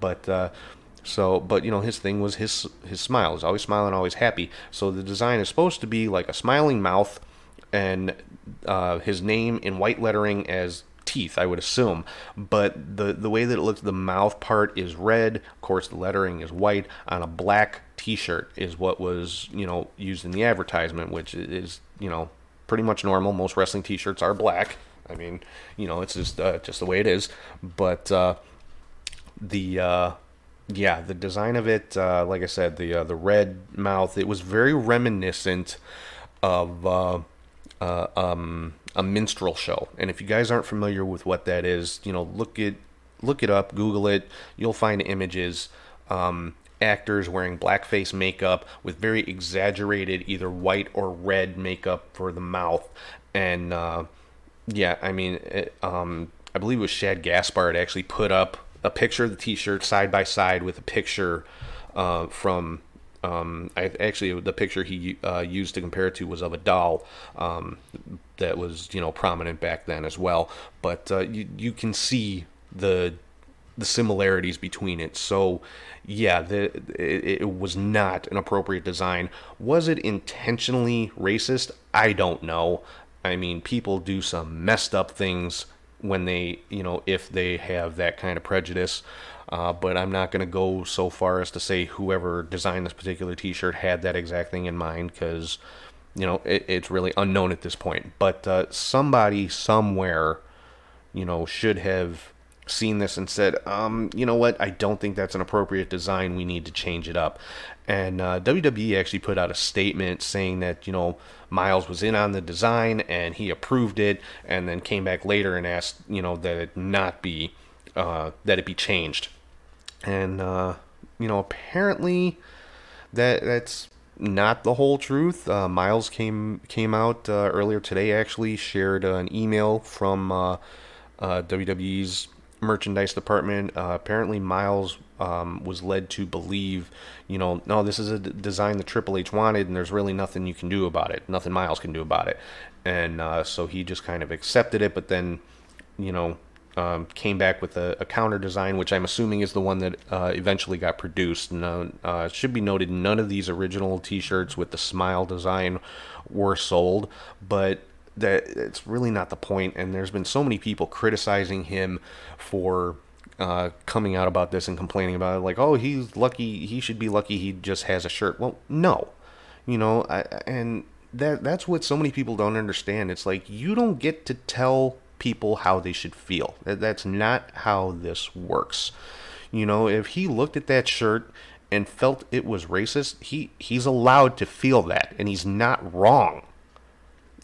But uh, so, but you know his thing was his his smile. He's always smiling, always happy. So the design is supposed to be like a smiling mouth, and uh, his name in white lettering as teeth, I would assume. But the the way that it looks, the mouth part is red. Of course, the lettering is white on a black T-shirt is what was you know used in the advertisement, which is you know pretty much normal. Most wrestling T-shirts are black. I mean, you know, it's just uh, just the way it is. But uh, the uh, yeah, the design of it, uh, like I said, the uh, the red mouth, it was very reminiscent of uh, um, a minstrel show. And if you guys aren't familiar with what that is, you know, look it look it up, Google it. You'll find images. Um, actors wearing blackface makeup with very exaggerated either white or red makeup for the mouth and uh, yeah i mean it, um, i believe it was shad gaspard actually put up a picture of the t-shirt side by side with a picture uh, from um, I actually the picture he uh, used to compare it to was of a doll um, that was you know prominent back then as well. But uh, you you can see the the similarities between it. So yeah, the it, it was not an appropriate design. Was it intentionally racist? I don't know. I mean, people do some messed up things when they you know if they have that kind of prejudice. Uh, but I'm not going to go so far as to say whoever designed this particular T-shirt had that exact thing in mind because you know it, it's really unknown at this point. But uh, somebody somewhere, you know, should have seen this and said, um, you know what, I don't think that's an appropriate design. We need to change it up. And uh, WWE actually put out a statement saying that you know Miles was in on the design and he approved it, and then came back later and asked you know that it not be uh, that it be changed and uh, you know apparently that that's not the whole truth. Uh, Miles came came out uh, earlier today. Actually, shared an email from uh, uh, WWE's merchandise department. Uh, apparently, Miles um, was led to believe, you know, no, this is a d- design that Triple H wanted, and there's really nothing you can do about it. Nothing Miles can do about it. And uh, so he just kind of accepted it, but then, you know, um, came back with a, a counter design, which I'm assuming is the one that uh, eventually got produced. No, uh, should be noted, none of these original T-shirts with the smile design were sold, but that it's really not the point. And there's been so many people criticizing him for uh, coming out about this and complaining about it, like, oh, he's lucky, he should be lucky, he just has a shirt. Well, no, you know, I, and that that's what so many people don't understand. It's like you don't get to tell people how they should feel. That, that's not how this works. You know, if he looked at that shirt and felt it was racist, he he's allowed to feel that, and he's not wrong.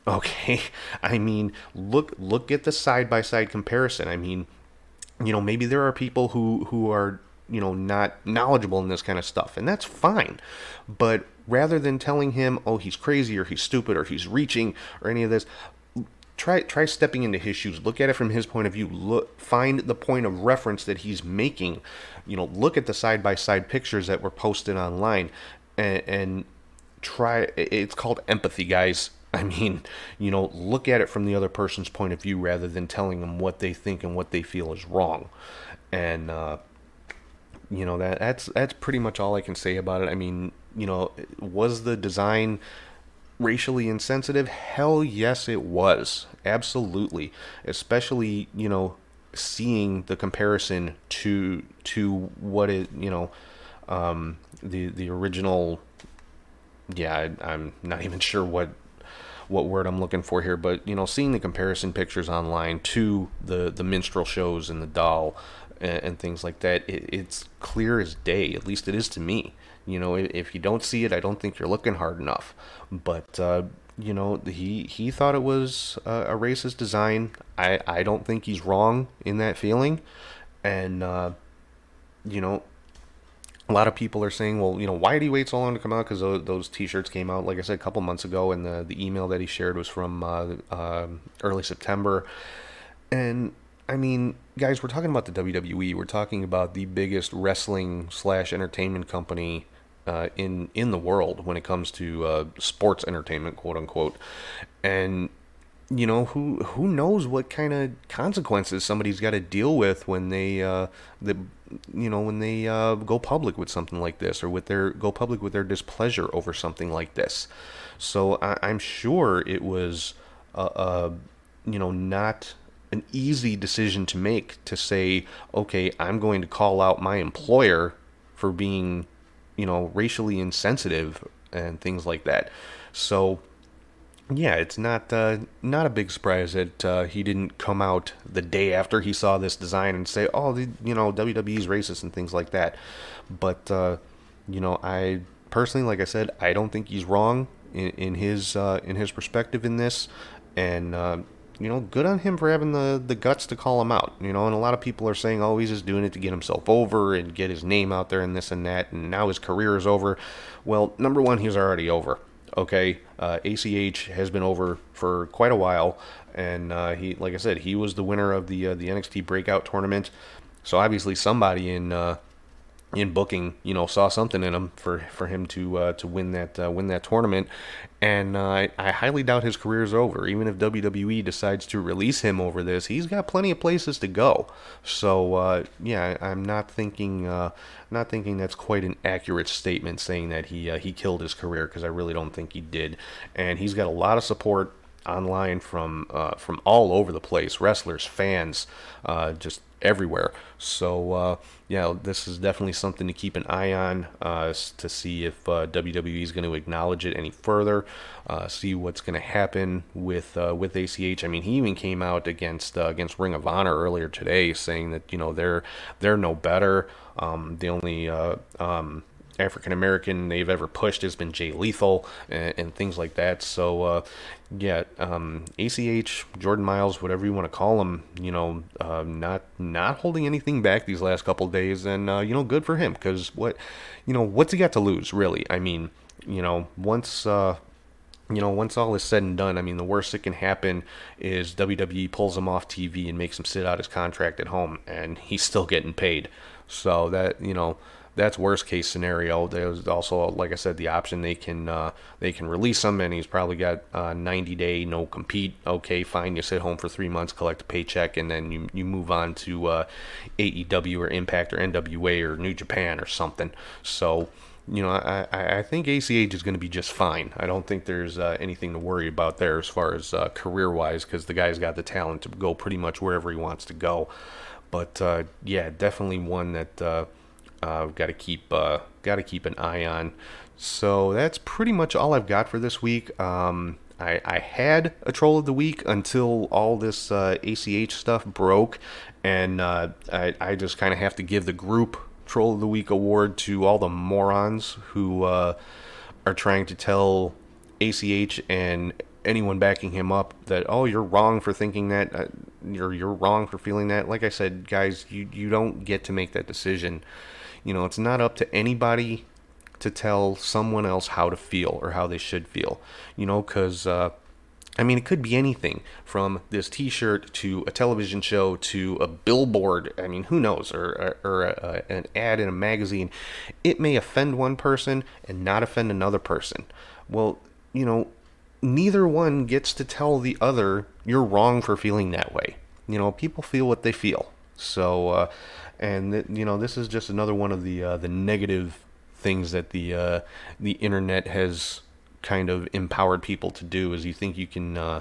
Okay, I mean, look look at the side by side comparison. I mean, you know, maybe there are people who who are you know not knowledgeable in this kind of stuff, and that's fine. But rather than telling him, oh, he's crazy or he's stupid or he's reaching or any of this, try try stepping into his shoes. Look at it from his point of view. Look find the point of reference that he's making. You know look at the side by side pictures that were posted online and, and try it's called empathy guys. I mean you know look at it from the other person's point of view rather than telling them what they think and what they feel is wrong. And uh you know that that's that's pretty much all i can say about it. I mean you know was the design racially insensitive? Hell yes, it was. Absolutely. Especially, you know, seeing the comparison to to what it, you know, um, the the original. Yeah, I, I'm not even sure what what word I'm looking for here, but you know, seeing the comparison pictures online to the the minstrel shows and the doll and, and things like that, it, it's clear as day. At least it is to me. You know, if, you don't see it, I don't think you're looking hard enough. But uh, you know, he he thought it was a, a racist design. I I don't think he's wrong in that feeling, and uh, you know, a lot of people are saying, well, you know, why did he wait so long to come out? Because those, those T-shirts came out, like I said, a couple months ago, and the the email that he shared was from uh, uh, early September, and I mean, guys, we're talking about the WWE. We're talking about the biggest wrestling slash entertainment company uh, in in the world when it comes to uh, sports entertainment, quote unquote, and you know who who knows what kind of consequences somebody's got to deal with when they uh, the you know when they uh, go public with something like this or with their go public with their displeasure over something like this. So I, I'm sure it was uh, uh, you know not an easy decision to make to say okay I'm going to call out my employer for being you know, racially insensitive and things like that. So, yeah, it's not uh, not a big surprise that uh, he didn't come out the day after he saw this design and say, "Oh, the, you know, WWE's racist" and things like that. But uh, you know, I personally, like I said, I don't think he's wrong in, in his uh, in his perspective in this, and uh, you know, good on him for having the, the guts to call him out. You know, and a lot of people are saying, oh, he's just doing it to get himself over and get his name out there and this and that, and now his career is over. Well, number one, he's already over. Okay, uh, ACH has been over for quite a while, and uh, he, like I said, he was the winner of the uh, the NXT Breakout tournament. So obviously, somebody in uh, in booking, you know, saw something in him for for him to uh, to win that uh, win that tournament, and uh, I, I highly doubt his career is over. Even if WWE decides to release him over this, he's got plenty of places to go. So uh, yeah, I'm not thinking uh, not thinking that's quite an accurate statement saying that he uh, he killed his career because I really don't think he did, and he's got a lot of support online from uh, from all over the place, wrestlers, fans, uh, just everywhere. So uh, yeah, this is definitely something to keep an eye on uh, to see if uh, WWE is going to acknowledge it any further. Uh, see what's going to happen with with ACH. I mean, he even came out against against Ring of Honor earlier today, saying that you know they're they're no better. Um, the only um, African American they've ever pushed has been Jay Lethal and, and things like that. So, uh, yeah, um, ACH, Jordan Miles, whatever you want to call him, you know, uh, not not holding anything back these last couple days, and uh, you know, good for him because what, you know, what's he got to lose really? I mean, you know, once uh, you know, once all is said and done, I mean, the worst that can happen is WWE pulls him off TV and makes him sit out his contract at home, and he's still getting paid. So that you know, that's worst case scenario. There's also, like I said, the option they can uh, they can release him, and he's probably got uh, 90 day no compete. Okay, fine, you sit home for three months, collect a paycheck, and then you you move on to uh, AEW or Impact or NWA or New Japan or something. So you know, I, I think ACH is going to be just fine. I don't think there's uh, anything to worry about there as far as uh, career wise because the guy's got the talent to go pretty much wherever he wants to go. But uh, yeah, definitely one that uh, uh, got to keep uh, got to keep an eye on. So that's pretty much all I've got for this week. Um, I, I had a troll of the week until all this ACH stuff broke, and I, I just kind of have to give the group Troll of the Week award to all the morons who uh, are trying to tell ACH and anyone backing him up that oh you're wrong for thinking that uh, you're you're wrong for feeling that. Like I said, guys, you you don't get to make that decision. You know, it's not up to anybody to tell someone else how to feel or how they should feel. You know, because uh, I mean, it could be anything from this T-shirt to a television show to a billboard. I mean, who knows? Or, or, or a, an ad in a magazine. It may offend one person and not offend another person. Well, you know, neither one gets to tell the other you're wrong for feeling that way. You know, people feel what they feel. So, uh, and you know, this is just another one of the uh, the negative things that the uh, the internet has kind of empowered people to do is you think you can uh,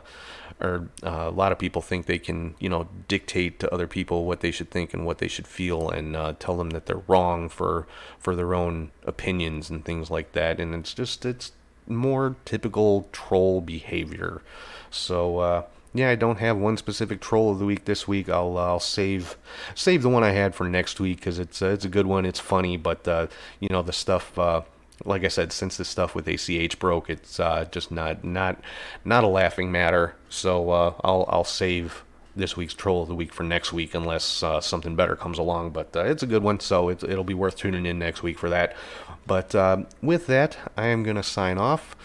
or uh, a lot of people think they can you know dictate to other people what they should think and what they should feel and uh, tell them that they're wrong for for their own opinions and things like that. And it's just it's more typical troll behavior. So uh, yeah, I don't have one specific troll of the week this week. I'll I'll save save the one I had for next week because it's uh, it's a good one. It's funny, but uh, you know the stuff uh, like I said, since the stuff with ACH broke, it's uh, just not not not a laughing matter. So uh, I'll I'll save this week's troll of the week for next week unless uh, something better comes along. But uh, it's a good one, so it, it'll be worth tuning in next week for that. But uh, with that, I am gonna sign off.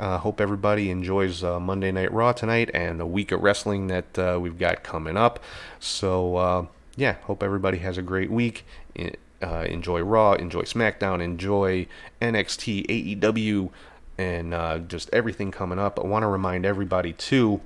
Uh, hope everybody enjoys Monday Night Raw tonight and the week of wrestling that we've got coming up. So yeah, hope everybody has a great week. Uh, enjoy Raw, enjoy SmackDown, enjoy NXT, AEW, and uh, just everything coming up. I want to remind everybody too,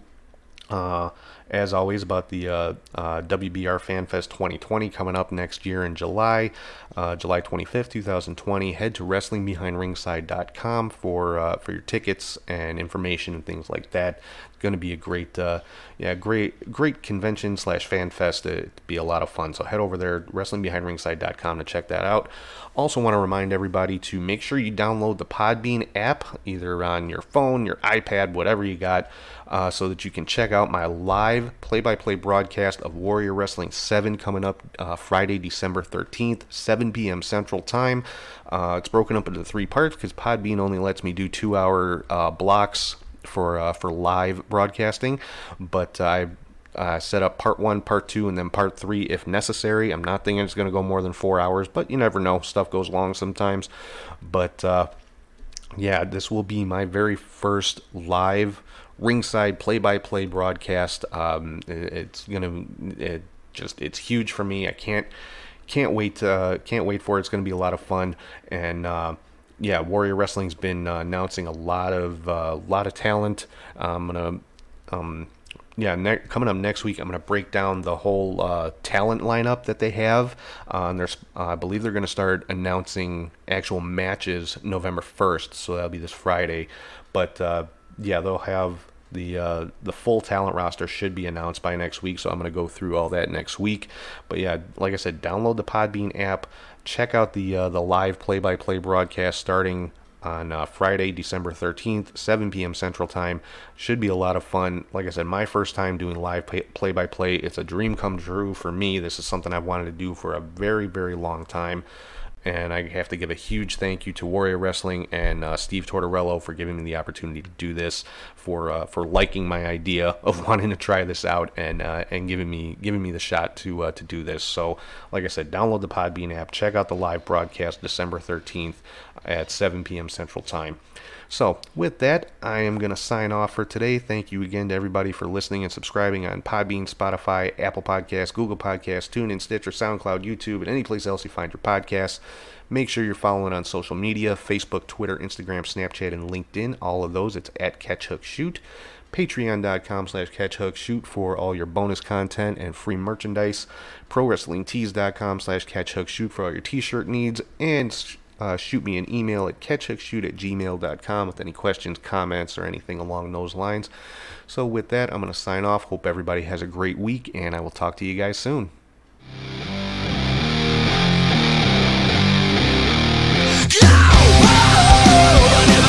uh, as always, about the uh, uh, WBR FanFest 2020 coming up next year in July, uh, July 25th, 2020. Head to WrestlingBehindRingside.com for for your tickets and information and things like that going to be a great, uh, yeah, great, great convention slash fan fest. It'd be a lot of fun. So head over there, WrestlingBehindRingside.com to check that out. Also, want to remind everybody to make sure you download the Podbean app, either on your phone, your iPad, whatever you got, uh, so that you can check out my live play-by-play broadcast of Warrior Wrestling 7 coming up uh, Friday, December 13th, 7 p.m. Central Time. Uh, it's broken up into three parts because Podbean only lets me do two-hour uh, blocks for uh, for live broadcasting, but I uh, set up part one, part two, and then part three if necessary. I'm not thinking it's going to go more than four hours, but you never know. Stuff goes long sometimes. But uh, yeah, this will be my very first live ringside play-by-play broadcast. Um, it, it's gonna it just it's huge for me. I can't can't wait to, can't wait for it. It's going to be a lot of fun and uh, yeah, Warrior Wrestling's been uh, announcing a lot of uh, lot of talent. I'm gonna, um, yeah, ne- coming up next week, I'm gonna break down the whole uh, talent lineup that they have. Uh, and there's, uh, I believe they're gonna start announcing actual matches November 1st, so that'll be this Friday. But uh, yeah, they'll have the uh, the full talent roster should be announced by next week, so I'm going to go through all that next week. But yeah, like I said, download the Podbean app check out the uh, the live play-by-play broadcast starting on uh, Friday, December 13th, 7 p.m. Central Time. Should be a lot of fun. Like I said, my first time doing live play by play. It's a dream come true for me. This is something I've wanted to do for a very, very long time. And I have to give a huge thank you to Warrior Wrestling and uh, Steve Tortorello for giving me the opportunity to do this, for uh, for liking my idea of wanting to try this out, and uh, and giving me giving me the shot to uh, to do this. So, like I said, download the Podbean app, check out the live broadcast December 13th at 7 p.m. Central Time. So, with that, I am going to sign off for today. Thank you again to everybody for listening and subscribing on Podbean, Spotify, Apple Podcasts, Google Podcasts, TuneIn, Stitcher, SoundCloud, YouTube, and any place else you find your podcasts. Make sure you're following on social media Facebook, Twitter, Instagram, Snapchat, and LinkedIn. All of those, it's at CatchHookShoot. Patreon.com slash CatchHookShoot for all your bonus content and free merchandise. ProWrestlingTees.com slash CatchHookShoot for all your t-shirt needs. And uh, shoot me an email at catchhookshoot at gmail.com with any questions, comments, or anything along those lines. So, with that, I'm going to sign off. Hope everybody has a great week, and I will talk to you guys soon. Oh,